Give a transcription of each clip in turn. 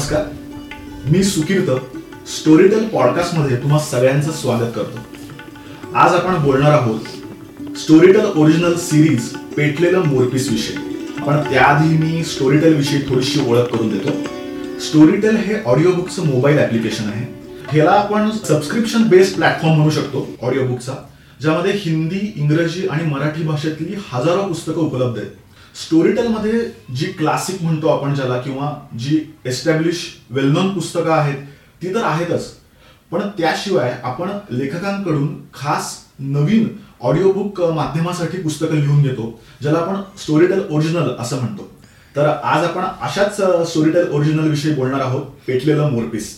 नमस्कार. मी सुकीर्त स्टोरीटेल पॉडकास्टमध्ये तुम्हा सगळ्यांचं स्वागत करतो. आज आपण बोलणार आहोत स्टोरीटेल ओरिजिनल सिरीज पेटलेलं मोरपीस विषय. पण त्याआधी मी स्टोरीटेल विषयी थोडीशी ओळख करून देतो. स्टोरीटेल हे ऑडिओ बुकचं मोबाईल ऍप्लिकेशन आहे. ह्याला आपण सबस्क्रिप्शन बेस्ड प्लॅटफॉर्म म्हणू शकतो ऑडिओ बुकचा ज्यामध्ये हिंदी इंग्रजी आणि मराठी भाषेतली हजारो पुस्तकं उपलब्ध आहेत. स्टोरीटेलमध्ये जी क्लासिक म्हणतो आपण ज्याला किंवा जी एस्टॅब्लिश वेल नोन पुस्तकं आहेत ती तर आहेतच. पण त्याशिवाय आपण लेखकांकडून खास नवीन ऑडिओ बुक माध्यमासाठी पुस्तकं लिहून घेतो ज्याला आपण स्टोरीटेल ओरिजिनल असं म्हणतो. तर आज आपण अशाच स्टोरीटेल ओरिजिनल विषयी बोलणार आहोत पेटलेलं मोरपीस.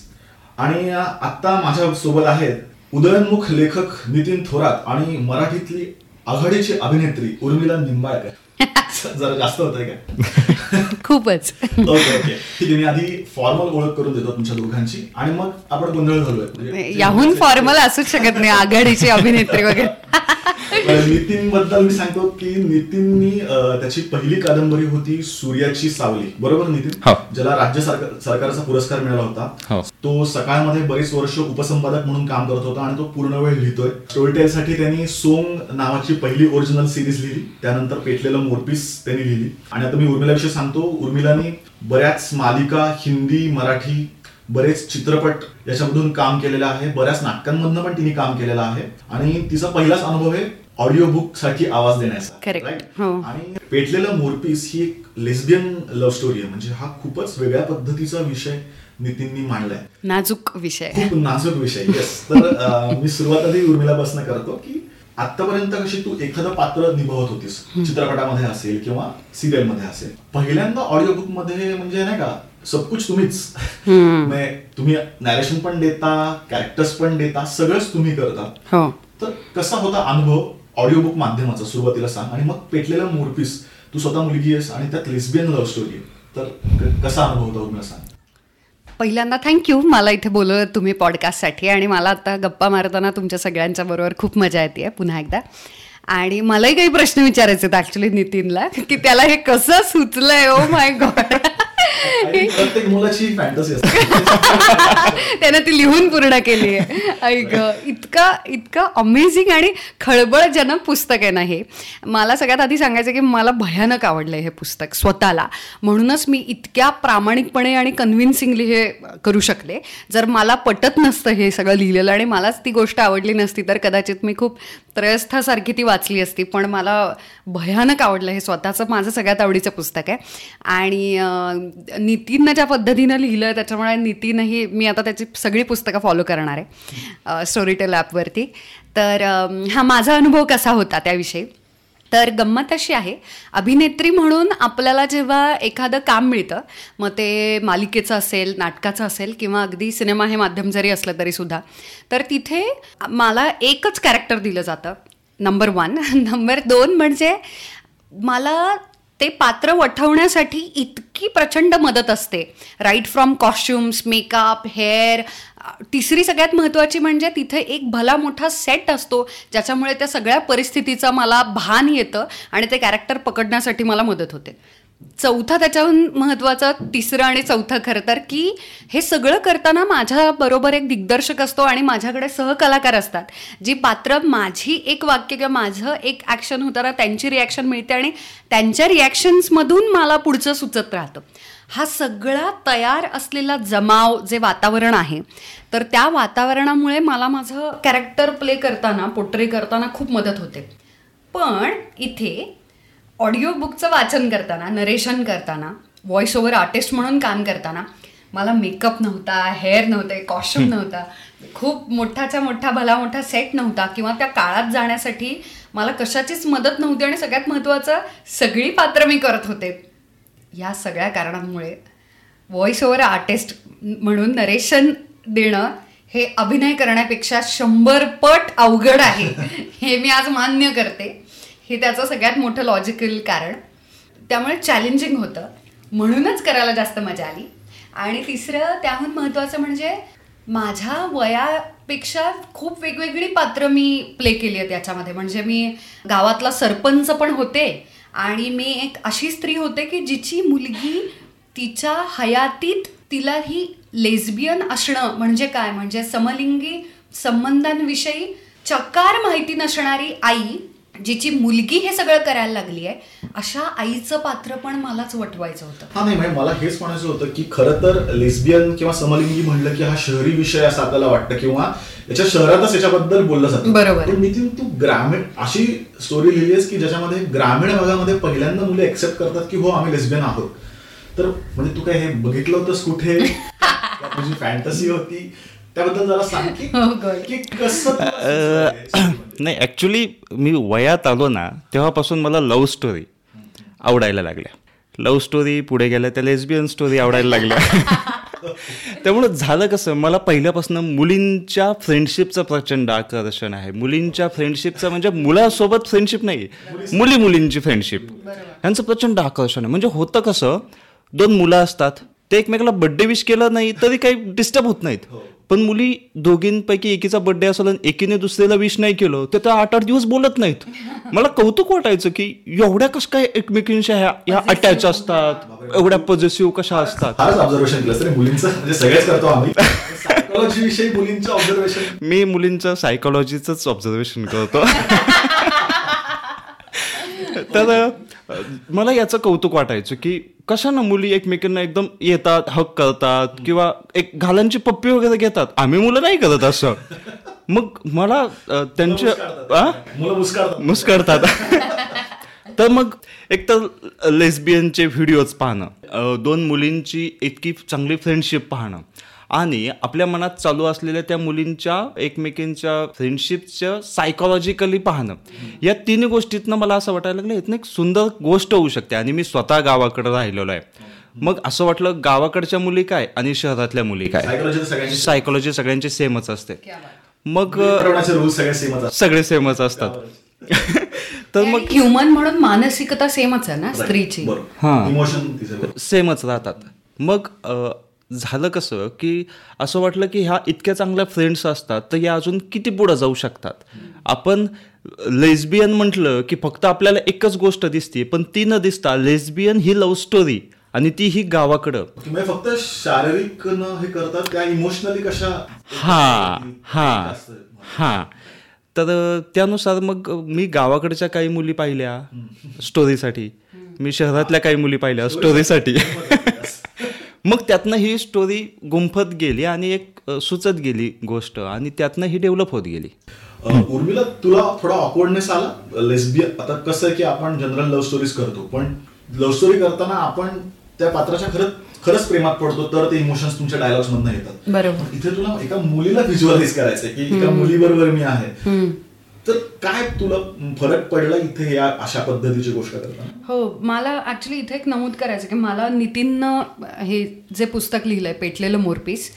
आणि आत्ता माझ्या सोबत आहेत उदयनमुख लेखक नितीन थोरात आणि मराठीतली आघाडीची अभिनेत्री उर्मिला निंबाळकर. जरा जास्त होत आहे का? खूपच. Okay okay. ठीक आहे मी आधी फॉर्मल ओळख करून देतो तुमच्या दोघांची आणि मग आपण गोंधळ घालूया म्हणजे याहून फॉर्मल असूच शकत नाही आघाडीची अभिनेत्री वगैरे. नितीन बद्दल मी सांगतो की नितीननी त्याची पहिली कादंबरी होती सूर्याची सावली. बरोबर नितीन? हो. ज्याला राज्य सरकारचा पुरस्कार मिळाला होता. हो. तो सकाळमध्ये बरेच वर्ष उपसंपादक म्हणून काम करत होता आणि तो पूर्ण वेळ लिहितोय. स्टोरीटेल साठी त्यांनी सोंग नावाची पहिली ओरिजिनल सिरीज लिहिली. त्यानंतर पेटलेलं मोरपीस त्यांनी लिहिली. आणि आता मी उर्मिलाविषयी सांगतो. उर्मिलानी बऱ्याच मालिका हिंदी मराठी बरेच चित्रपट याच्यामधून काम केलेलं आहे. बऱ्याच नाटकांमधनं पण तिने काम केलेलं आहे. आणि तिचा पहिलाच अनुभव आहे ऑडिओ बुकसाठी आवाज देण्याचा. हो. आणि पेटलेलं मोरपीस ही एक लेस्बियन लव्ह स्टोरी आहे. म्हणजे हा खूपच वेगळ्या पद्धतीचा विषय नितीननी मांडलाय. नाजूक विषय. खूप नाजूक विषय. येस तर मी सुरुवात आधी उर्मिलापासून करतो की आतापर्यंत कशी तू एखादं पात्र निभावत होतीस चित्रपटामध्ये असेल किंवा सिरियलमध्ये असेल पहिल्यांदा ऑडिओ बुकमध्ये म्हणजे नाही का सबकुच तुम्हीच. तुम्ही नॅरेशन पण देता कॅरेक्टर्स पण देता सगळंच तुम्ही करता. हो. तर कसा होता अनुभव ऑडिओ बुक माध्यमाचा सुरुवातीला सांग. आणि मग पेटलेला मोरपीस तू स्वतः मुलगी आहेस आणि त्यात लेस्बियन लव्ह स्टोरी तर कसा अनुभव होता सांग. पहिल्यांदा थँक्यू मला इथे बोलवलं तुम्ही पॉडकास्टसाठी आणि मला आता गप्पा मारताना तुमच्या सगळ्यांच्या बरोबर खूप मजा येते पुन्हा एकदा. आणि मलाही काही प्रश्न विचारायचे आहेत ॲक्च्युली नितीनला की त्याला हे कसं सुचलंय? ओ माय गॉड प्रत्येक मुलाची फॅन्टसी त्यानं ती लिहून पूर्ण केली आहे. ऐक इतका इतकं अमेझिंग आणि खळबळजनक पुस्तक आहे ना हे. मला सगळ्यात आधी सांगायचं की मला भयानक आवडलं हे पुस्तक स्वतःला. म्हणूनच मी इतक्या प्रामाणिकपणे आणि कन्व्हिन्सिंगली हे करू शकले. जर मला पटत नसतं हे सगळं लिहिलेलं आणि मलाच ती गोष्ट आवडली नसती तर कदाचित मी खूप त्रयस्थासारखी ती वाचली असती. पण मला भयानक आवडलं हे स्वतःचं माझं सगळ्यात आवडीचं पुस्तक आहे. आणि नितीननं ज्या पद्धतीनं लिहिलं त्याच्यामुळे नितीनही मी आता त्याची सगळी पुस्तकं फॉलो करणार आहे स्टोरी टेल ॲपवरती तर हा माझा अनुभव कसा होता त्याविषयी? तर गंमत अशी आहे अभिनेत्री म्हणून आपल्याला जेव्हा एखादं काम मिळतं मग ते मालिकेचं असेल नाटकाचं असेल किंवा अगदी सिनेमा हे माध्यम जरी असलं तरीसुद्धा तर तिथे मला एकच कॅरेक्टर दिलं जातं नंबर वन नंबर दोन म्हणजे मला ते पात्र वठवण्यासाठी इतकी प्रचंड मदत असते. Right from costumes makeup hair तिसरी सगळ्यात महत्त्वाची म्हणजे तिथे एक भला मोठा सेट असतो ज्याच्यामुळे त्या सगळ्या परिस्थितीचं मला भान येतं आणि ते कॅरेक्टर पकडण्यासाठी मला मदत होते. चौथा त्याच्याहून महत्त्वाचं तिसरं आणि चौथं खरं तर की हे सगळं करताना माझ्याबरोबर एक दिग्दर्शक असतो आणि माझ्याकडे सहकलाकार असतात. जी पात्र माझी एक वाक्य किंवा माझं एक ॲक्शन होताना त्यांची रिॲक्शन मिळते आणि त्यांच्या रिॲक्शन्समधून मला पुढचं सुचत राहतं. हा सगळा तयार असलेला जमाव जे वातावरण आहे तर त्या वातावरणामुळे मला माझं कॅरेक्टर प्ले करताना पोट्रे करताना खूप मदत होते. पण इथे ऑडिओ बुकचं वाचन करताना नरेशन करताना व्हॉइस ओव्हर आर्टिस्ट म्हणून काम करताना मला मेकअप नव्हता हेअर नव्हते कॉस्ट्युम नव्हता खूप मोठाच्या मोठा भला मोठा सेट नव्हता किंवा त्या काळात जाण्यासाठी मला कशाचीच मदत नव्हती आणि सगळ्यात महत्त्वाचं सगळी पात्र मी करत होते. या सगळ्या कारणांमुळे व्हॉइस ओव्हर आर्टिस्ट म्हणून नरेशन देणं हे अभिनय करण्यापेक्षा शंभर पट अवघड आहे. हे मी आज मान्य करते. हे त्याचं सगळ्यात मोठं लॉजिकल कारण. त्यामुळे चॅलेंजिंग होतं. म्हणूनच करायला जास्त मजा आली. आणि तिसरं त्याहून महत्त्वाचं म्हणजे माझ्या वयापेक्षा खूप वेगवेगळी पात्र मी प्ले केली आहेत याच्यामध्ये. म्हणजे मी गावातला सरपंच पण होते आणि मी एक अशी स्त्री होते की जिची मुलगी तिच्या हयातीत तिला ही लेस्बियन असणं म्हणजे काय? म्हणजे समलिंगी संबंधांविषयी चकार माहिती नसणारी आई जिची मुलगी हे सगळं करायला लागली आहे अशा आईचं पात्र पण मलाच वटवायचं होतं. हा नाही म्हणजे मला हेच म्हणायचं होतं की खरं तर लेस्बियन किंवा समलिंगी म्हणलं की हा शहरी विषय असं आपल्याला वाटतं किंवा याच्या शहरातच याच्याबद्दल बोललं जातं. बरोबर. नितीन तू ग्रामीण अशी स्टोरी लिहिली आहेस की ज्याच्यामध्ये ग्रामीण भागामध्ये पहिल्यांदा मुले एक्सेप्ट करतात की हो आम्ही लेस्बियन आहोत. तर म्हणजे तू काय हे बघितलं होतंस कुठे? तुझी फॅन्टसी होती. त्याबद्दल जरा सांग की हो, कसं? नाही ॲक्च्युली मी वयात आलो ना तेव्हापासून मला लव्ह स्टोरी आवडायला लागल्या. लव्ह स्टोरी पुढे गेल्या त्या लेस्बियन स्टोरी आवडायला लागल्या. त्यामुळं झालं कसं मला पहिल्यापासून मुलींच्या फ्रेंडशिपचं प्रचंड आकर्षण आहे. मुलींच्या फ्रेंडशिपचं म्हणजे मुलासोबत फ्रेंडशिप नाही मुली मुलींची फ्रेंडशिप यांचं प्रचंड आकर्षण आहे. म्हणजे होतं कसं दोन मुलं असतात ते एकमेकाला बड्डे विश केलं नाही तरी काही डिस्टर्ब होत नाहीत. पण मुली दोघींपैकी एकीचा बर्थडे असेल आणि एकीने दुसऱ्याला विश नाही केलं तर त्या आठ आठ दिवस बोलत नाहीत. मला कौतुक वाटायचं की एवढ्या कसं काय एकमेकींच्या ह्या या अटॅच असतात? एवढ्या पॉझिटिव्ह कशा असतात? फारच ऑब्झर्वेशन केलं तरी मुलींचं. म्हणजे सगळेच करतो आम्ही. सायकोलॉजी विषयी मुलींचं ऑब्झर्वेशन मी मुलींचं सायकोलॉजीच ऑब्झर्वेशन करतो. तर मला याचं कौतुक वाटायचं की कशानं मुली एकमेकांना एकदम येतात हक करतात किंवा एक घालांची पप्पी वगैरे घेतात? आम्ही मुलं नाही करत असं. मग मला त्यांचे मुस्कळतात. तर मग एक तर लेस्बियनचे व्हिडिओज पाहणं दोन मुलींची इतकी चांगली फ्रेंडशिप पाहणं. आणि आपल्या मनात चालू असलेल्या त्या मुलींच्या एकमेकींच्या फ्रेंडशिपचं सायकोलॉजिकली पाहणं. या तिन्ही गोष्टीतनं मला असं वाटायला लागलं इथनं एक सुंदर गोष्ट होऊ शकते आणि मी स्वतः गावाकडे राहिलेलो आहे. मग असं वाटलं गावाकडच्या मुली काय आणि शहरातल्या मुली काय? सायकोलॉजी सगळ्यांची सायकोलॉजी सगळ्यांची सेमच असते. मग सगळे सेमच असतात. सगळे सेमच असतात. तर मग ह्युमन म्हणून मानसिकता सेमच आहे ना स्त्रीची. हां. सेमच राहतात. मग झालं कसं की असं वाटलं की ह्या इतक्या चांगल्या फ्रेंड्स असतात तर या अजून किती पुढं जाऊ शकतात? आपण लेस्बियन म्हटलं की फक्त आपल्याला एकच गोष्ट दिसते पण ती न दिसता लेस्बियन ही लव्ह स्टोरी आणि ती ही गावाकडं. म्हणजे फक्त शारीरिक न हे करतात त्या इमोशनली कशा हा हा हा. तर त्यानुसार मग मी गावाकडच्या काही मुली पाहिल्या स्टोरीसाठी मी शहरातल्या काही मुली पाहिल्या स्टोरीसाठी मग त्यातनं ही स्टोरी गुंफत गेली आणि एक सुचत गेली गोष्ट आणि त्यातनं ही डेव्हलप होत गेली. उर्मिला तुला थोडा ऑकवर्डनेस आला? लेस्बियन आता कसं आहे की आपण जनरल लव्ह स्टोरीज करतो पण लव्ह स्टोरी करताना आपण त्या पात्राच्या खरंच खरंच प्रेमात पडतो तर ते इमोशन्स तुमच्या डायलॉग्स मधनं येतात. बरोबर. इथे तुला एका मुलीला व्हिज्युअलाइज करायचंय की एका मुलीबरोबर मी आहे. तर काय तुला फरक पडला इथे या अशा पद्धतीची गोष्ट करताना? हो मला ऍक्च्युली इथे एक नमूद करायचं की मला नितीननं हे जे पुस्तक लिहिलंय पेटलेलं मोरपीस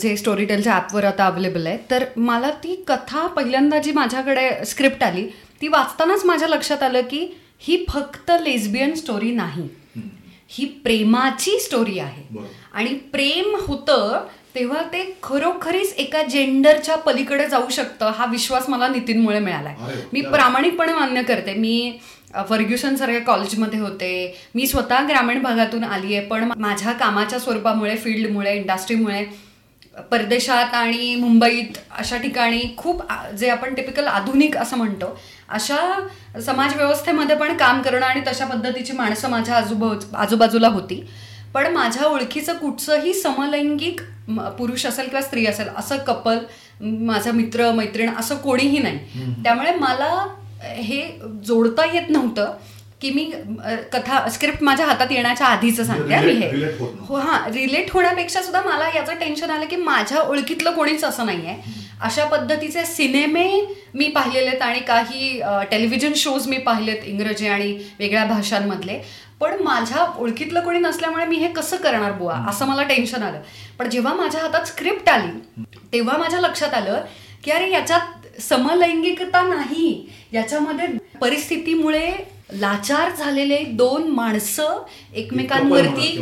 जे स्टोरी टेलच्या ॲपवर आता अवेलेबल आहे तर मला ती कथा पहिल्यांदा जी माझ्याकडे स्क्रिप्ट आली ती वाचतानाच माझ्या लक्षात आलं की ही फक्त लेस्बियन स्टोरी नाही. ही प्रेमाची स्टोरी आहे. आणि प्रेम होतं तेव्हा ते खरोखरीच एका जेंडरच्या पलीकडे जाऊ शकतं हा विश्वास मला नितीनमुळे मिळालाय. अरे, मी प्रामाणिकपणे मान्य करते. मी फर्ग्युसन सारख्या कॉलेजमध्ये होते. मी स्वतः ग्रामीण भागातून आली आहे पण माझ्या कामाच्या स्वरूपामुळे फील्डमुळे इंडस्ट्रीमुळे परदेशात आणि मुंबईत अशा ठिकाणी खूप जे आपण टिपिकल आधुनिक असं म्हणतो अशा समाज व्यवस्थेमध्ये पण काम करणं आणि तशा पद्धतीची माणसं माझ्या आजूबाजू आजूबाजूला होती. पण माझ्या ओळखीचं कुठचंही समलैंगिक पुरुष असेल किंवा स्त्री असेल असं कपल माझा मित्र मैत्रीण असं कोणीही नाही. त्यामुळे मला हे जोडता येत नव्हतं की मी कथा स्क्रिप्ट माझ्या हातात येण्याच्या आधीच सांगते मी हे. हो हा रिलेट होण्यापेक्षा सुद्धा मला याचं टेन्शन आलं की माझ्या ओळखीतलं कोणीच असं नाहीये. अशा पद्धतीचे सिनेमे मी पाहिलेले आहेत आणि काही टेलिव्हिजन शोज मी पाहिलेत इंग्रजी आणि वेगळ्या भाषांमधले. पण माझ्या ओळखीतलं कोणी नसल्यामुळे मी हे कसं करणार बुवा? असं मला टेन्शन आलं. पण जेव्हा माझ्या हातात स्क्रिप्ट आली तेव्हा माझ्या लक्षात आलं की अरे याच्यात समलैंगिकता नाही. याच्यामध्ये परिस्थितीमुळे लाचार झालेले दोन माणसं एकमेकांवरती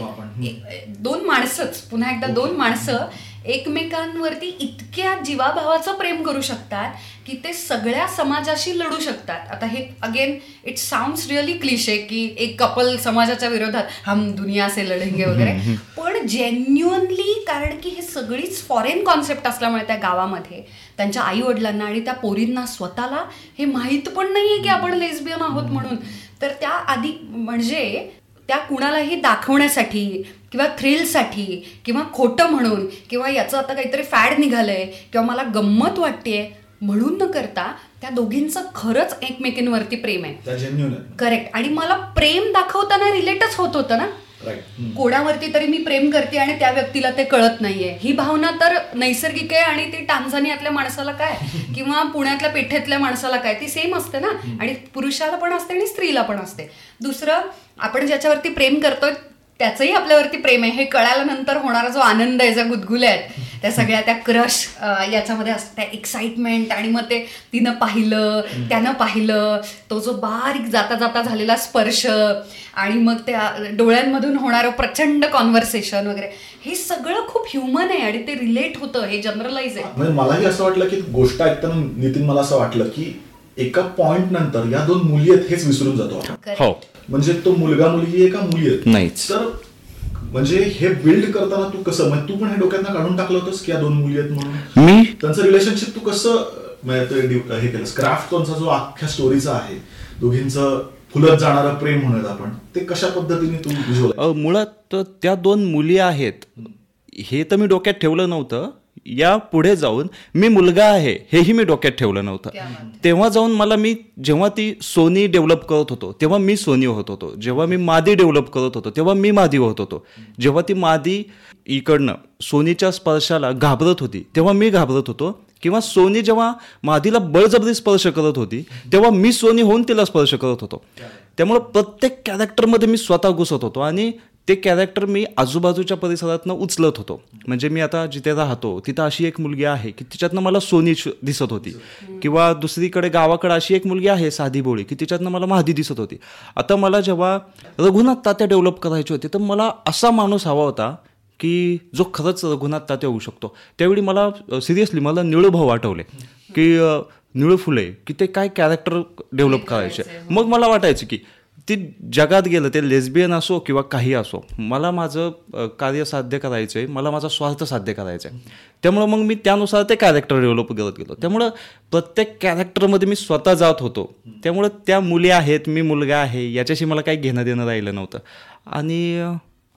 दोन माणसंच. पुन्हा एकदा दोन माणसं एकमेकांवरती इतक्या जीवाभावाचं प्रेम करू शकतात की ते सगळ्या समाजाशी लढू शकतात. आता हे again it sounds really cliche की एक कपल समाजाच्या विरोधात हम दुनिया से लढेंगे वगैरे. पण जेन्युअनली कारण की हे सगळीच फॉरेन कॉन्सेप्ट असल्यामुळे त्या गावामध्ये त्यांच्या आई वडिलांना आणि त्या पोरींना स्वतःला हे माहीत पण नाहीये की आपण लेस्बियन आहोत म्हणून. तर त्या आधी म्हणजे त्या कुणालाही दाखवण्यासाठी किंवा थ्रिलसाठी किंवा खोटं म्हणून किंवा याचं आता काहीतरी फॅड निघालंय किंवा मला गंमत वाटतेय म्हणून न करता त्या दोघींचं खरंच एकमेकींवरती प्रेम आहे. आहे करेक्ट आणि मला प्रेम दाखवताना रिलेटच होत होतं ना? कोणावरती तरी मी प्रेम करते आणि त्या व्यक्तीला ते कळत नाहीये. ही भावना तर नैसर्गिक आहे आणि ती टांझानियातल्या माणसाला काय? किंवा पुण्यातल्या पेठेतल्या माणसाला काय? ती सेम असते ना? आणि पुरुषाला पण असते आणि स्त्रीला पण असते. दुसरं आपण ज्याच्यावरती प्रेम करतोय त्याचंही आपल्यावरती प्रेम आहे. हे कळाल्यानंतर होणारा जो आनंद आहे ज्या गुदगुल्या आहेत त्या सगळ्या त्या क्रश याच्यामध्ये असतात. त्या एक्साइटमेंट आणि मग ते तिनं पाहिलं त्यानं पाहिलं तो जो बारीक जाता जाता झालेला स्पर्श आणि मग त्या डोळ्यांमधून होणारं प्रचंड कॉन्व्हर्सेशन वगैरे हे सगळं खूप ह्युमन आहे आणि ते रिलेट होतं हे जनरलाइज आहे. म्हणजे मलाही असं वाटलं की गोष्ट ऐकताना नितीन मला असं वाटलं की एका पॉइंट नंतर या दोन मुली आहेत हेच विसरून जातो आपण. हो. म्हणजे तो मुलगा मुलगी आहे का मुली आहेत. नाहीच. तर म्हणजे हे बिल्ड करताना तू कसं म्हणजे तू पण हे डोक्यात काढून टाकलं होतंस की या दोन मुली आहेत म्हणून? मी? त्यांचं रिलेशनशिप तू कसं म्हणजे हे केलं क्राफ्ट त्यांचा जो अख्ख्या स्टोरीचा आहे दोघींचं फुलत जाणारं प्रेम म्हणूयात आपण ते कशा पद्धतीने तू मुळात त्या दोन मुली आहेत हे तर मी डोक्यात ठेवलं नव्हतं. या पुढे जाऊन मी मुलगा आहे हेही मी डोक्यात ठेवलं नव्हतं. तेव्हा जाऊन मला मी जेव्हा ती सोनी डेव्हलप करत होतो तेव्हा मी सोनी होत होतो. जेव्हा मी मादी डेव्हलप करत होतो तेव्हा मी मादी होत होतो. जेव्हा ती मादी इकडनं सोनीच्या स्पर्शाला घाबरत होती तेव्हा मी घाबरत होतो. किंवा सोनी जेव्हा मादीला बळजबरी स्पर्श करत होती तेव्हा मी सोनी होऊन तिला स्पर्श करत होतो. त्यामुळं प्रत्येक कॅरेक्टरमध्ये मी स्वतः घुसत होतो आणि ते कॅरेक्टर मी आजूबाजूच्या परिसरातनं उचलत होतो. म्हणजे मी आता जिथे राहतो तिथं अशी एक मुलगी आहे की तिच्यातनं मला सोनी दिसत होती. किंवा दुसरीकडे गावाकडे अशी एक मुलगी आहे साधी बोळी की तिच्यातनं मला महादी दिसत होती. आता मला जेव्हा रघुनाथ तात्या डेव्हलप करायचे होते तर मला असा माणूस हवा होता की जो खरंच रघुनाथ तात्या होऊ शकतो. त्यावेळी मला सिरियसली मला निळूभाऊ आठवले. की निळू फुले की ते काय कॅरेक्टर डेव्हलप करायचे. मग मला वाटायचं की ती जगात गेलं ते लेस्बियन असो किंवा काही असो मला माझं कार्य साध्य करायचं आहे मला माझा स्वार्थ साध्य करायचा आहे त्यामुळं मग मी त्यानुसार ते कॅरेक्टर डेव्हलप करत गेलो. त्यामुळं प्रत्येक कॅरेक्टरमध्ये मी स्वतः जात होतो. त्यामुळं त्या मुली आहेत मी मुलगा आहे याच्याशी मला काही घेणं देणं राहिलं नव्हतं. आणि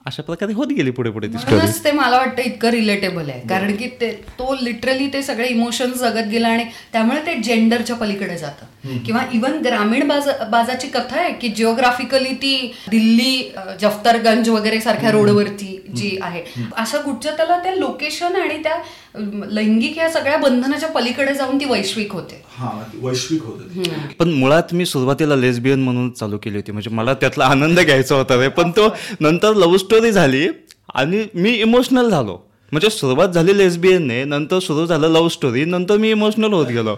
अशा प्रकारे होत गेली पुढे पुढे ती स्टोरी ते मला वाटतं इतकं रिलेटेबल आहे. कारण की ते तो लिटरली ते सगळे इमोशन्स जगत गेला आणि त्यामुळे ते जेंडरच्या पलीकडे जातं. किंवा इवन ग्रामीण बाजा बाजाची कथा आहे की जिओग्राफिकली ती दिल्ली जफ्तरगंज वगैरे सारख्या रोडवरती जी आहे. अशा कुठच्या त्याला त्या लोकेशन आणि त्या लैंगिक या सगळ्या बंधनाच्या पलीकडे जाऊन ती वैश्विक होते. हा वैश्विक होत पण मुळात मी सुरुवातीला लेस्बियन म्हणून चालू केली होती. म्हणजे मला त्यातला आनंद घ्यायचा होता रे. पण तो नंतर लव्ह स्टोरी झाली आणि मी इमोशनल झालो. म्हणजे सुरुवात झाली लेस्बियनने नंतर सुरू झालं लव्ह स्टोरी नंतर मी इमोशनल होत गेलो.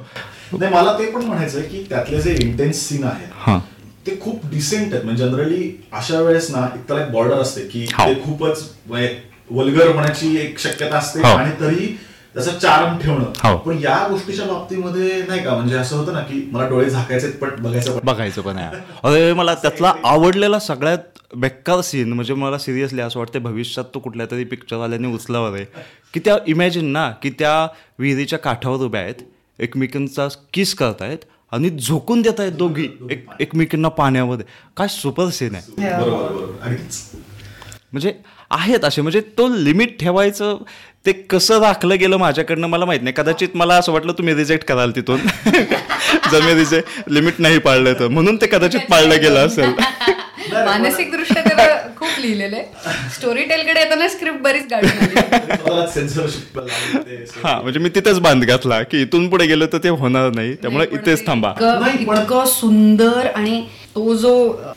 नाही मला ते पण म्हणायचं की त्यातले जे इंटेन्स सीन आहेत हां. ते खूप डिसेंट आहेत. म्हणजे जनरली अशा वेळेस ना एक त्याला एक बॉर्डर असते की. ते खूपच वल्गर होण्याची एक शक्यता असते हो. आणि तरी त्याचा चार्म हो. ठेवणं पण या गोष्टीच्या बाबतीमध्ये नाही का म्हणजे असं होतं ना की मला डोळे झाकायचे पण बघायचं पण. बघायचं पण आहे. अरे मला त्यातला आवडलेला सगळ्यात बेकार सीन म्हणजे मला सिरियसली असं वाटतं भविष्यात तो कुठल्या तरी पिक्चरवाल्याने उचलावा रे. की त्या इमॅजिन ना की त्या विहिरीच्या काठावर उभ्या आहेत एकमेकांचा किस करतायत आणि झोकून देत आहेत दोघी एक एकमेकांना पाण्यामध्ये. काय सुपर सीन आहे. बरोबर बरोबर. आणि म्हणजे आहेत असे म्हणजे तो लिमिट ठेवायचं ते कसं राखलं गेलं माझ्याकडनं मला माहीत नाही. कदाचित मला असं वाटलं तुम्ही रिजेक्ट कराल तिथून. रिजे लिमिट नाही पाळलं तर. म्हणून ते कदाचित पाळलं गेलं असेल. मानसिक दृष्ट्या त्याला खूप लिहिलेलं आहे. स्टोरी टेलकडे येताना स्क्रिप्ट बरीच गाडी हा म्हणजे मी तिथेच बांध घातला की इथून पुढे गेलं तर ते होणार नाही. त्यामुळे इथेच थांबा. इतकं सुंदर आणि तो जो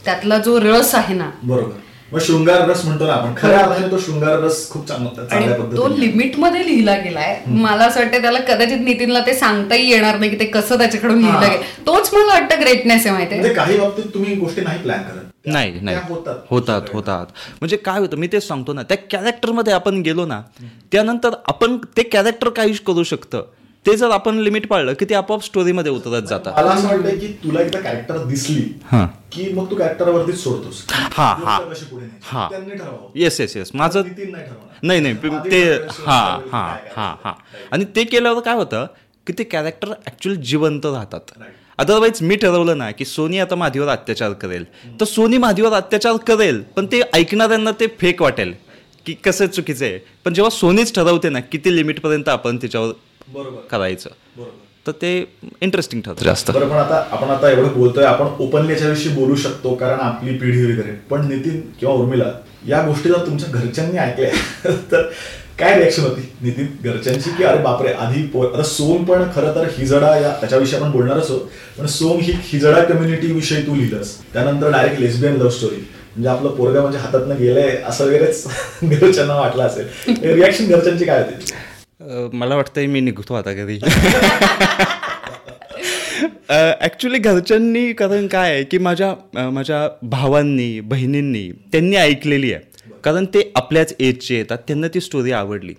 त्यातला जो रस आहे ना बरोबर. मग शृंगार रस म्हणतो ना आपण खऱ्या अर्थाने तो शृंगार रस खूप चांगला तो पद्धतीने लिमिटमध्ये लिहिला गेलाय. मला असं वाटतं त्याला कदाचित नितीनला ते सांगताही येणार नाही की ते कसं त्याच्याकडून लिहिलं हा. गेलं. तोच मला वाटतं ग्रेटनेस आहे माहितीये म्हणजे काही बाबतीत तुम्ही गोष्टी नाही प्लॅन करत. नाही नाही. होतात. होतात होतात. म्हणजे काय होतं मी तेच सांगतो ना त्या कॅरेक्टरमध्ये आपण गेलो ना त्यानंतर आपण ते कॅरेक्टर काही करू शकतं? ते जर आपण लिमिट पाळलं की ते आपोआप स्टोरीमध्ये उतरत जातं. मला असं वाटतं की तुला एकदा कॅरेक्टर दिसली हां. की मग तू कॅरेक्टरवरतीच सोडतोस. हा, हा. हा. येस येस येस माझं नाही नाही ते हां हां हां. हां. आणि ते केल्यावर काय होतं की ते कॅरेक्टर ॲक्च्युअली जिवंत राहतात. अदरवाईज मी ठरवलं ना की सोनी आता माझीवर अत्याचार करेल. तर सोनी माझीवर अत्याचार करेल पण ते ऐकणाऱ्यांना ते फेक वाटेल की कसं चुकीचं आहे. पण जेव्हा सोनीच ठरवते ना किती लिमिटपर्यंत आपण त्याच्यावर बरोबर करायचं. बरोबर. तर ते इंटरेस्टिंग ठरतं. जास्त. बरं पण आता आपण आता एवढं बोलतोय आपण ओपनली याच्याविषयी बोलू शकतो कारण आपली पिढी वगैरे पण नितीन किंवा उर्मिला या गोष्टी जर तुमच्या घरच्यांनी ऐकल्या तर काय रिॲक्शन होती? नितीन घरच्यांची की अरे बापरे आधी आता सोम पण खरं तर हिजडा या त्याच्याविषयी आपण बोलणारच आहोत पण सोम ही हिजडा कम्युनिटी विषयी तू लिहिलंस. त्यानंतर डायरेक्ट लेस्बियन लव्ह स्टोरी म्हणजे आपलं पोरगा म्हणजे हातातनं गेलंय असं वगैरेच घरच्यांना वाटलं असेल. रिॲक्शन घरच्यांची काय होती? मला वाटतंय मी निघतो आता घरी ॲक्च्युली घरच्यांनी कारण काय आहे की माझ्या माझ्या भावांनी बहिणींनी त्यांनी ऐकलेली आहे. कारण ते आपल्याच एजचे येतात त्यांना ती स्टोरी आवडली.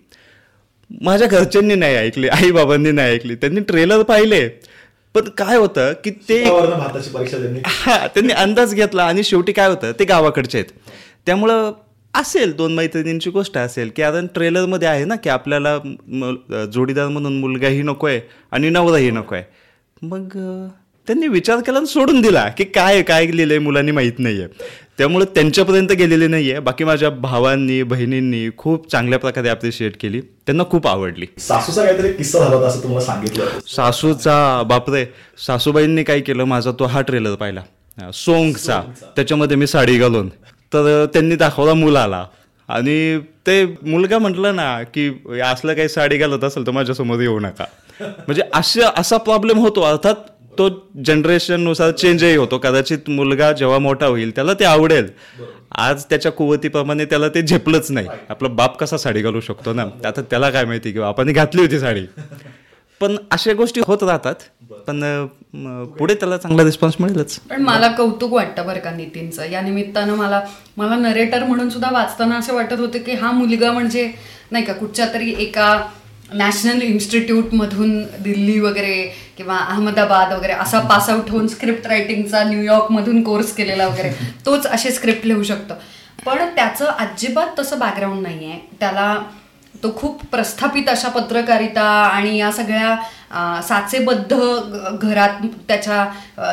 माझ्या घरच्यांनी नाही ऐकली आई बाबांनी नाही ऐकली. त्यांनी ट्रेलर पाहिले. पण काय होतं की ते हा त्यांनी अंदाज घेतला आणि शेवटी काय होतं ते गावाकडचे आहेत. त्यामुळं असेल दोन मैत्रिणींची गोष्ट असेल की आता ट्रेलरमध्ये आहे ना की आपल्याला जोडीदार म्हणून मुलगाही नको आहे आणि नवराही नको आहे मग त्यांनी विचार केला आणि सोडून दिला की काय काय लिहिलंय मुलांनी माहीत नाही आहे त्यामुळं त्यांच्यापर्यंत गेलेली नाही आहे बाकी माझ्या भावांनी बहिणींनी खूप चांगल्या प्रकारे अप्रिशिएट केली. त्यांना खूप आवडली. सासूचा काहीतरी किस्सा झाला होता असं तुम्हाला सांगितलं. सासूचा बापरे! सासूबाईंनी काय केलं? माझा तो हा ट्रेलर पाहिला. सोंगचा. त्याच्यामध्ये मी साडी घालून. तर त्यांनी दाखवला मुलाला. आणि ते मुलगा म्हटलं ना की असलं काही साडी घालत असेल तर माझ्यासमोर येऊ नका. म्हणजे अशा असा प्रॉब्लेम होतो. अर्थात तो जनरेशननुसार चेंजही होतो. कदाचित मुलगा जेव्हा मोठा होईल त्याला ते आवडेल. आज त्याच्या कुवतीप्रमाणे त्याला ते झेपलंच नाही. आपला बाप कसा साडी घालू शकतो ना? आता त्याला काय माहिती किंवा आपण घातली होती साडी. पण अशा गोष्टी होत राहतात. पण पुढे त्याला चांगला रिस्पॉन्स मिळेलच. पण मला कौतुक वाटतं बरं का नितीनचं. या निमित्तानं मला मला नरेटर म्हणून सुद्धा वाचताना असं वाटत होतं की हा मुलगा म्हणजे नाही का कुठच्या तरी एका नॅशनल इन्स्टिट्यूटमधून दिल्ली वगैरे किंवा अहमदाबाद वगैरे असा पास आउट होऊन स्क्रिप्ट रायटिंगचा न्यूयॉर्कमधून कोर्स केलेला वगैरे तोच असे स्क्रिप्ट लिहू शकतो. पण त्याचं अजिबात तसं बॅकग्राऊंड नाही आहे त्याला तो खूप प्रस्थापित अशा पत्रकारिता आणि या सगळ्या साचेबद्ध घरात त्याच्या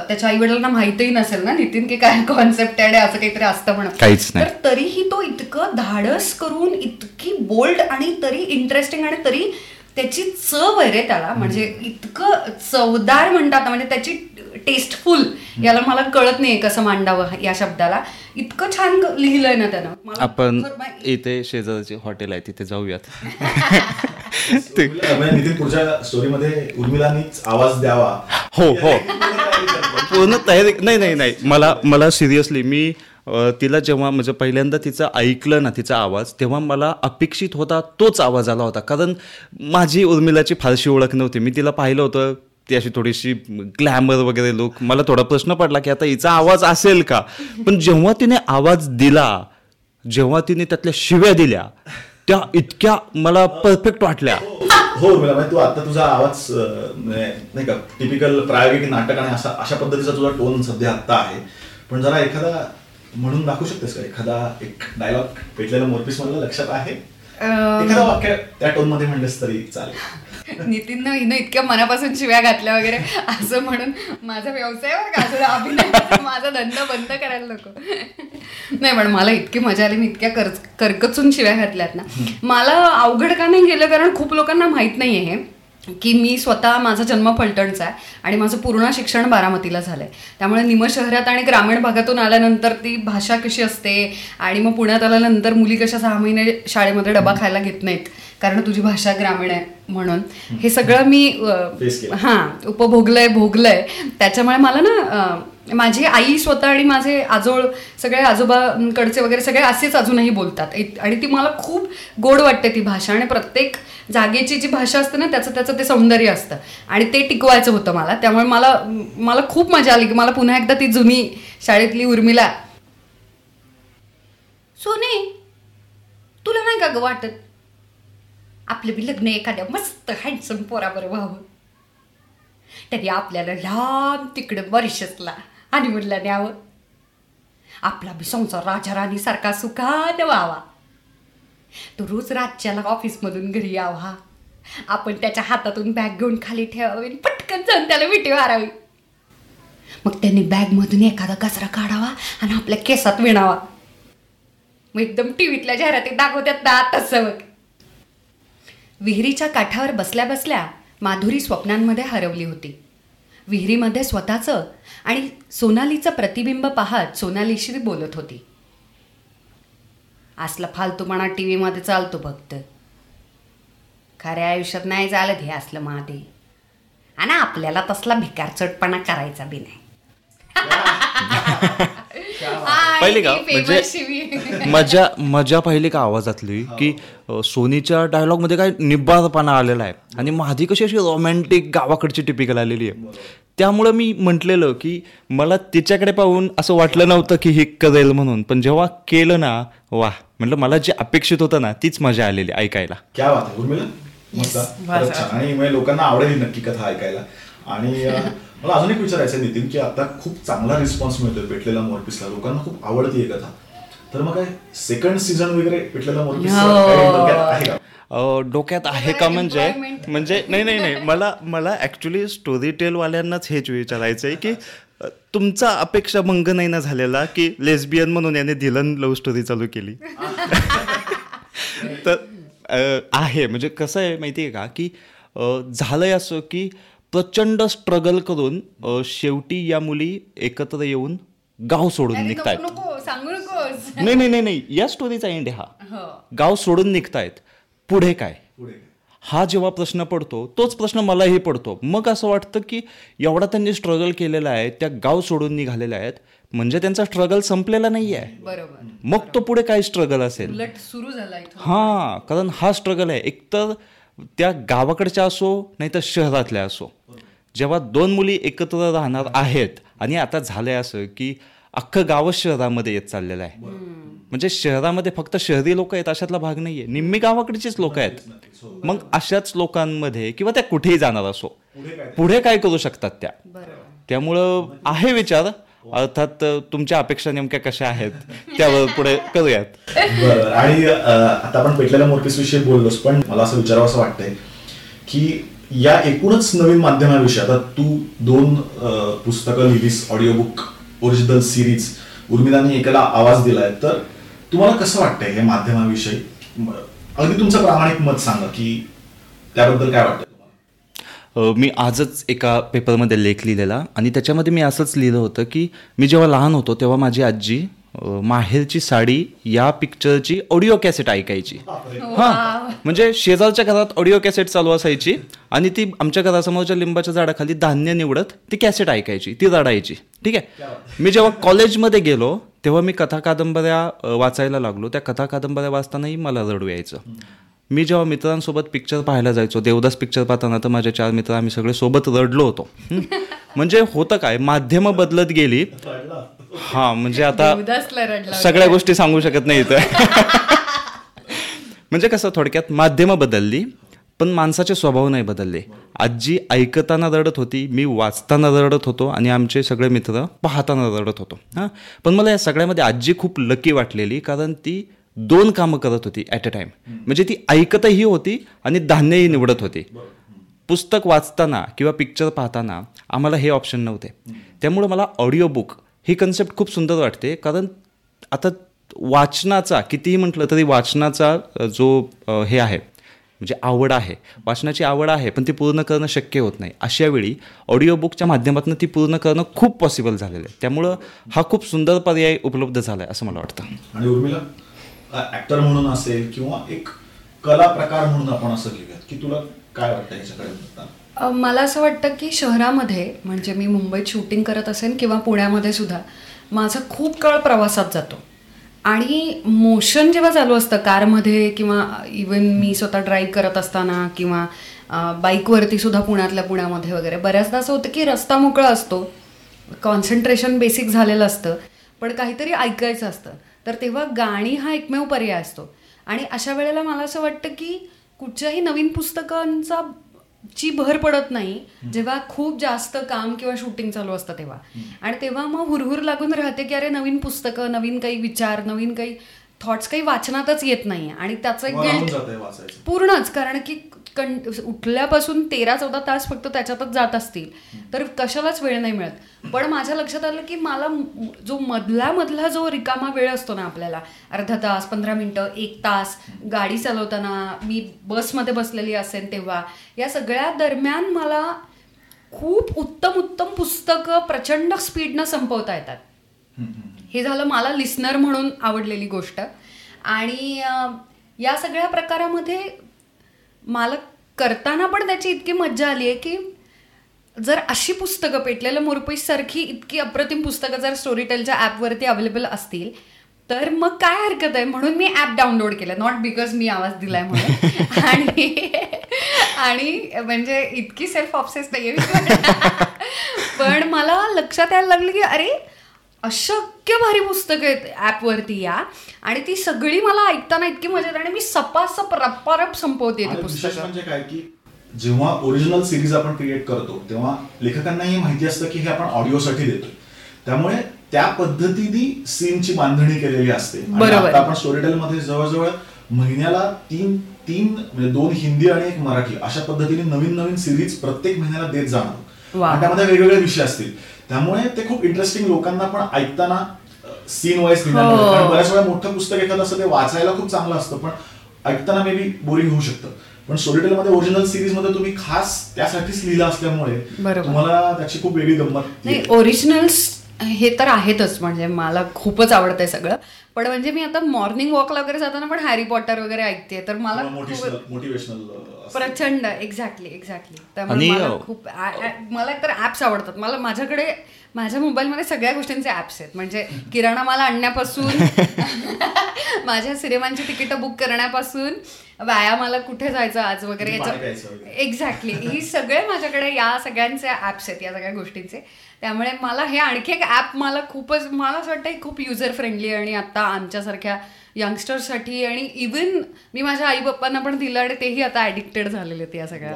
त्याच्या आई वडिलांना माहितही नसेल ना नितीन की काय कॉन्सेप्ट आहे असं काहीतरी असतं म्हणून काहीच. तर तरीही तो इतकं धाडस करून इतकी बोल्ड आणि तरी इंटरेस्टिंग आणि तरी त्याची चव आहे रे त्याला. म्हणजे इतकं चवदार म्हणतात म्हणजे त्याची टेस्टफुल याला मला कळत नाही कसं मांडावं या शब्दाला. इतकं छान लिहिलंय ना त्यानं. मला आपण इथे शेजारचे हॉटेल आहे तिथे जाऊयात. पुढच्या स्टोरीमध्ये उर्मिलांनीच आवाज द्यावा. हो हो. पूर्ण तयारी नाही नाही नाही. मला मला सिरियसली मी तिला जेव्हा म्हणजे पहिल्यांदा तिचं ऐकलं ना तिचा आवाज तेव्हा मला अपेक्षित होता तोच आवाज आला होता. कारण माझी उर्मिलाची फारशी ओळख नव्हती. मी तिला पाहिलं होतं ती अशी थोडीशी ग्लॅमर वगैरे लुक मला थोडा प्रश्न पडला की आता हिचा आवाज असेल का? पण जेव्हा तिने आवाज दिला जेव्हा तिने त्यातल्या शिव्या दिल्या त्या इतक्या मला परफेक्ट वाटल्या. हो मला म्हणजे तू आता तुझा आवाज म्हणजे नाही का टिपिकल प्रायोगिक नाटक आणि असा अशा पद्धतीचा तुझा टोन सध्या आता आहे. पण जरा एखादा म्हणून दाखवू शकतेस का? एखादा एक डायलॉग पेटलेला मोरपीस मला लक्षात आहे? एखादा वाक्य त्या टोनमध्ये म्हणलेस तरी चालेल. नितीननं हिनं इतक्या मनापासून शिव्या घातल्या वगैरे. असं म्हणून माझा का? असं अभिनयाचा माझा धंदा बंद करायला नको. नाही पण मला इतकी मजा आली. मी इतक्या कर करकचून शिव्या घातल्यात ना. मला अवघड का नाही गेलं? कारण खूप लोकांना माहीत नाही आहे हे. की मी स्वतः माझा जन्म फलटणचा आहे आणि माझं पूर्ण शिक्षण बारामतीला झालं आहे त्यामुळे निम शहरात आणि ग्रामीण भागातून आल्यानंतर ती भाषा कशी असते आणि मग पुण्यात आल्यानंतर मुली कशा सहा महिने शाळेमध्ये डबा खायला घेत नाहीत कारण तुझी भाषा ग्रामीण आहे म्हणून. हे सगळं मी. हां उपभोगलंय भोगलंय. त्याच्यामुळे मला ना माझी आई स्वतः आणि माझे आजोळ सगळे आजोबाकडचे वगैरे सगळे असेच अजूनही बोलतात. आणि ती मला खूप गोड वाटते ती भाषा आणि प्रत्येक जागेची जी भाषा असते ना त्याचं त्याचं ते सौंदर्य असतं. आणि ते टिकवायचं होतं मला. त्यामुळे मला मला खूप मजा आली की मला पुन्हा एकदा ती जुनी शाळेतली उर्मिला. सोने तुला नाही का ग वाटत? आपलं बी लग्न एखाद्या मस्त हँडसम पोराबरोबर व्हावं. त्यांनी आपल्याला लांब तिकडं मॉरिशसला आणि म्हणला न्यावं. आपला बी संसार राजा राणीसारखा सुखान व्हावा. तो रोज रातच्याला ऑफिसमधून घरी यावा. आपण त्याच्या हातातून बॅग घेऊन खाली ठेवावी आणि पटकन जाऊन त्याला मिठी मारावी. मग त्यांनी बॅगमधून एखादा कचरा काढावा आणि आपल्या केसात विणावा. मग एकदम टी व्हीतल्या जाहिरातीत दाखवतात ना तसं मग विहिरीच्या काठावर बसल्या बसल्या माधुरी स्वप्नांमध्ये हरवली होती. विहिरीमध्ये स्वतःचं आणि सोनालीचं प्रतिबिंब पाहत सोनालीशी बोलत होती. असला फालतूपणा टी व्हीमध्ये चालतो फक्त खऱ्या आयुष्यात नाही चालत हे असलं माते आणि आपल्याला तसला भिकार चटपणा करायचा बी नाही. पहिली का म्हणजे. मजा मजा पहिली का आवाजातली? की अ, सोनीच्या डायलॉगमध्ये काय निब्बाळपणा आलेला आहे. आणि माझी कशी अशी रोमॅन्टिक गावाकडची टिपिकल आलेली आहे. त्यामुळं मी म्हटलेलं की मला तिच्याकडे पाहून असं वाटलं नव्हतं की हे करेल म्हणून. पण जेव्हा केलं ना वा म्हटलं मला जे अपेक्षित होतं ना तीच मजा आलेली ऐकायला. क्या आणि म्हणजे लोकांना आवडेल ही नक्की कथा ऐकायला. आणि मला अजून एक विचारायचं आहे नितीन की आता खूप चांगला रिस्पॉन्स मिळतोय पेटलेला मोरपीसला लोकांना खूप आवडती ही कथा. तर मग काय सेकंड सीझन वगैरे पेटलेला मोरपीस हो. आहे का? अ, डोक्यात आहे का म्हणजे. म्हणजे नाही नाही नाही. मला मला ऍक्च्युली स्टोरी टेलवाल्यांनाच हेच विचारायचं आहे की तुमचा अपेक्षा भंग नाही ना झालेला की लेस्बियन म्हणून याने दिलन लव्ह स्टोरी चालू केली? तर अ, आहे. म्हणजे कसं आहे माहिती आहे का की झालंय असं की प्रचंड स्ट्रगल करून शेवटी या मुली एकत्र येऊन गाव सोडून निघतायत. नाही नाही नाही नाही. या स्टोरीचा एंड हा. हो. गाव सोडून निघतायत. पुढे काय? पुढे हा जेव्हा प्रश्न पडतो तोच प्रश्न मलाही पडतो. मग असं वाटतं की एवढा त्यांनी स्ट्रगल केलेला आहे त्या गाव सोडून निघालेल्या आहेत म्हणजे त्यांचा स्ट्रगल संपलेला नाही आहे बरोबर. मग तो पुढे काय स्ट्रगल असेल? हां कारण हा स्ट्रगल आहे. एकतर त्या गावाकडच्या असो नाही तर शहरातल्या असो. जेव्हा दोन मुली एकत्र राहणार आहेत आणि आता झालंय असं की अख्खं गावच शहरामध्ये येत चाललेलं आहे. म्हणजे शहरामध्ये फक्त शहरी लोक आहेत अशातला भाग नाहीये निम्मी गावाकडचीच लोक आहेत. मग अशाच लोकांमध्ये किंवा त्या कुठेही जाणार असो पुढे काय? करू शकतात त्या? त्यामुळं आहे विचार. अर्थात तुमच्या अपेक्षा नेमक्या कशा आहेत त्यावर पुढे करूयात. बरं आणि आता आपण पेटलेल्या मोरपीस विषयी बोललोस पण मला असं विचारावं असं वाटतंय की या एकूणच नवीन माध्यमाविषयी आता तू दोन पुस्तकं लिहिलीस ऑडिओ बुक ओरिजिनल सिरीज उर्मिलांनी एकाला आवाज दिलाय तर तुम्हाला कसं वाटतंय हे माध्यमाविषयी? अगदी तुमचं प्रामाणिक मत सांगा की त्याबद्दल काय वाटतं मी आजच एका पेपरमध्ये लेख लिहिलेला आणि त्याच्यामध्ये मी असंच लिहिलं होतं की मी जेव्हा लहान होतो तेव्हा माझी आजी माहेरची साडी या पिक्चरची ऑडिओ कॅसेट ऐकायची. हां म्हणजे शेजारच्या घरात ऑडिओ कॅसेट चालू असायची आणि ती आमच्या घरासमोरच्या लिंबाच्या झाडाखाली धान्य निवडत ती कॅसेट ऐकायची ती रडायची. ठीक आहे? मी जेव्हा कॉलेजमध्ये गेलो तेव्हा मी कथा कादंबऱ्या वाचायला लागलो. त्या कथा कादंबऱ्या वाचतानाही मला रडू यायचं. मी जेव्हा मित्रांसोबत पिक्चर पाहायला जायचो देवदास पिक्चर पाहताना तर माझे चार मित्र आम्ही सगळे सोबत रडलो होतो. म्हणजे होतं काय माध्यमं बदलत गेली. हा म्हणजे आता सगळ्या गोष्टी सांगू शकत नाही इथं. म्हणजे कसं थोडक्यात माध्यमं बदलली पण माणसाचे स्वभाव नाही बदलले. आजी ऐकताना रडत होती मी वाचताना रडत होतो आणि आमचे सगळे मित्र पाहताना रडत होतो. हां? पण मला या सगळ्यामध्ये आजी खूप लकी वाटलेली कारण ती दोन कामं करत होती ॲट अ टाइम म्हणजे ती ऐकतही होती आणि धान्यही निवडत होती. पुस्तक वाचताना किंवा पिक्चर पाहताना आम्हाला हे ऑप्शन नव्हते. त्यामुळं मला ऑडिओ बुक ही कन्सेप्ट खूप सुंदर वाटते. कारण आता वाचनाचा कितीही म्हटलं तरी वाचनाचा जो हे आहे म्हणजे आवड आहे. वाचनाची आवड आहे पण ती पूर्ण करणं शक्य होत नाही. अशा वेळी ऑडिओ बुकच्या माध्यमातून ती पूर्ण करणं खूप पॉसिबल झालेलं आहे. त्यामुळं हा खूप सुंदर पर्याय उपलब्ध झाला आहे असं मला वाटतं. आणि उर्मिला? ऍक्टर म्हणून असेल किंवा एक कला प्रकार म्हणून आपण असं घेऊयात. की तुला काय वाटतं याच्याकडे बघताना? मला असं वाटतं की शहरामध्ये म्हणजे मी मुंबईत शूटिंग करत असेल किंवा पुण्यामध्ये सुद्धा माझा खूप काळ प्रवासात जातो. आणि मोशन जेव्हा चालू असतं कारमध्ये किंवा इवन मी स्वतः ड्राईव्ह करत असताना किंवा बाईकवरती सुद्धा पुण्यातल्या पुण्यामध्ये वगैरे बऱ्याचदा असं होतं की रस्ता मोकळा असतो कॉन्सन्ट्रेशन बेसिक झालेलं असतं पण काहीतरी ऐकायचं असतं. तर तेव्हा गाणी हा एकमेव पर्याय असतो. आणि अशा वेळेला मला असं वाटतं की कुठच्याही नवीन पुस्तकांचा ची भर पडत नाही. जेव्हा खूप जास्त काम किंवा शूटिंग चालू असतं तेव्हा. आणि तेव्हा मग हुरहुर लागून राहते की अरे नवीन पुस्तकं नवीन काही विचार नवीन काही थॉट्स काही वाचनातच येत नाही. आणि त्याचं एक गिल्ट पूर्णच. कारण की कं उठल्यापासून तेरा चौदा तास फक्त त्याच्यातच जात असतील. तर कशालाच वेळ नाही मिळत. पण माझ्या लक्षात आलं की मला जो मधला मधला जो रिकामा वेळ असतो ना आपल्याला अर्धा तास पंधरा मिनटं एक तास गाडी चालवताना मी बसमध्ये बसलेली असेल तेव्हा या सगळ्या दरम्यान मला खूप उत्तम उत्तम पुस्तकं प्रचंड स्पीडनं संपवता येतात. हे झालं मला लिस्नर म्हणून आवडलेली गोष्ट. आणि या सगळ्या प्रकारामध्ये मला करताना पण त्याची इतकी मज्जा आली आहे की जर अशी पुस्तकं पेटलेलं मोरपैस सारखी इतकी अप्रतिम पुस्तकं जर स्टोरीटेलच्या ॲपवरती अवेलेबल असतील तर मग काय हरकत आहे? म्हणून मी ॲप डाउनलोड केलं. नॉट बिकॉज मी आवाज दिलाय म्हणून. आणि आणि म्हणजे इतकी सेल्फ ऑब्सेस नाहीये मी. पण मला लक्षात यायला लागलं की अरे अशक्य भारी पुस्तकं आहेत ॲपवरती या. आणि ती सगळी मला ऐकताना इतकी मजा येते आणि मी सपासप रप्पारप संपवते ती पुस्तकं. म्हणजे काय की जेव्हा ओरिजिनल सिरीज आपण क्रिएट करतो तेव्हा लेखकांनाही माहिती असतं की हे आपण ऑडिओसाठी देतोय. त्यामुळे त्या पद्धतीने सीनची बांधणी केलेली असते. बरोबर. आपण स्टोरीटेल मध्ये जवळजवळ महिन्याला तीन तीन म्हणजे दोन हिंदी आणि एक मराठी अशा पद्धतीने नवीन नवीन सिरीज प्रत्येक महिन्याला देत जाणार. त्यामध्ये वेगवेगळे विषय असतील. त्यामुळे ते खूप इंटरेस्टिंग लोकांना पण ऐकताना सीन वाईज हो. कारण बऱ्याच वेळा मोठं पुस्तक एखादं असतं ते वाचायला खूप चांगलं असतं पण ऐकताना मे बी बोरिंग होऊ शकतं पण स्टोरीटेल मध्ये ओरिजिनल सिरीजमध्ये तुम्ही खास त्यासाठीच लिहिलं असल्यामुळे बरोबर. तुम्हाला त्याची खूप वेगळी गंमत नाही येते. ओरिजिनल्स हे तर आहेतच म्हणजे मला खूपच आवडतंय सगळं. पण म्हणजे मी आता मॉर्निंग वॉकला वगैरे जाताना पण हॅरी पॉटर वगैरे ऐकते तर मला खूप- मोटिवेशनल मोटिवेशनल प्रचंड एक्झॅक्टली एक्झॅक्टली त्यामुळे मला खूप मला एकतर ऍप्स आवडतात. मला माझ्याकडे माझ्या मोबाईलमध्ये सगळ्या गोष्टींचे ऍप्स आहेत. म्हणजे किराणा माल आणण्यापासून माझ्या सिनेमांची तिकीटं बुक करण्यापासून व्यायामाला कुठे जायचं आज वगैरे पाणी याचं. एक्झॅक्टली ही सगळे माझ्याकडे या सगळ्यांचे ऍप्स आहेत या सगळ्या गोष्टींचे. त्यामुळे मला हे आणखी एक ऍप मला खूपच मला असं वाटतं खूप युजर फ्रेंडली आणि आता आमच्यासारख्या यंगस्टर्ससाठी आणि इवन मी माझ्या आई बाप्पांना पण दिलं आणि तेही आता ऍडिक्टेड झालेले आहेत या सगळ्या.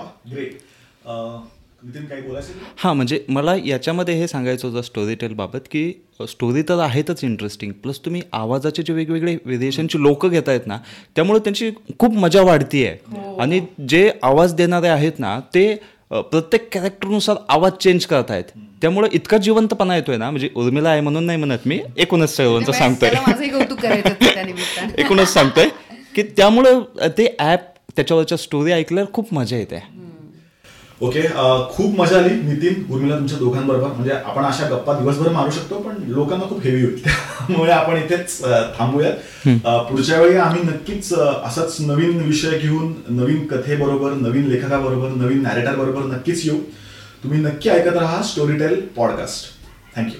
हां म्हणजे मला याच्यामध्ये हे सांगायचं होतं स्टोरी टेल बाबत की स्टोरी तर आहेतच इंटरेस्टिंग प्लस तुम्ही आवाजाचे जे वेगवेगळे व्हेरिएशनची लोक घेत आहेत ना त्यामुळे त्यांची खूप मजा वाढती आहे आणि जे आवाज देणारे आहेत ना ते प्रत्येक कॅरेक्टरनुसार आवाज चेंज करतायत. त्यामुळे इतका जिवंतपणा येतोय ना म्हणजे उर्मिला आहे म्हणून नाही म्हणत मी एकूणच सर्वांचं सांगतोय. त्याला माझंही कौतुक करायचं होतं त्या निमित्तानं. एकूणच सांगतोय की त्यामुळं ते ॲप त्याच्यावरच्या स्टोरी ऐकल्यावर खूप मजा येते. ओके खूप मजा आली नितीन उर्मिला तुमच्या दोघांबरोबर. म्हणजे आपण अशा गप्पा दिवसभर मारू शकतो पण लोकांना खूप हेवी होईल त्यामुळे आपण इथेच थांबूयात पुढच्या वेळी आम्ही नक्कीच असाच नवीन विषय घेऊन नवीन कथेबरोबर नवीन लेखकाबरोबर नवीन नॅरेटर बरोबर नक्कीच येऊ. तुम्ही नक्की ऐकत राहा स्टोरीटेल पॉडकास्ट थँक्यू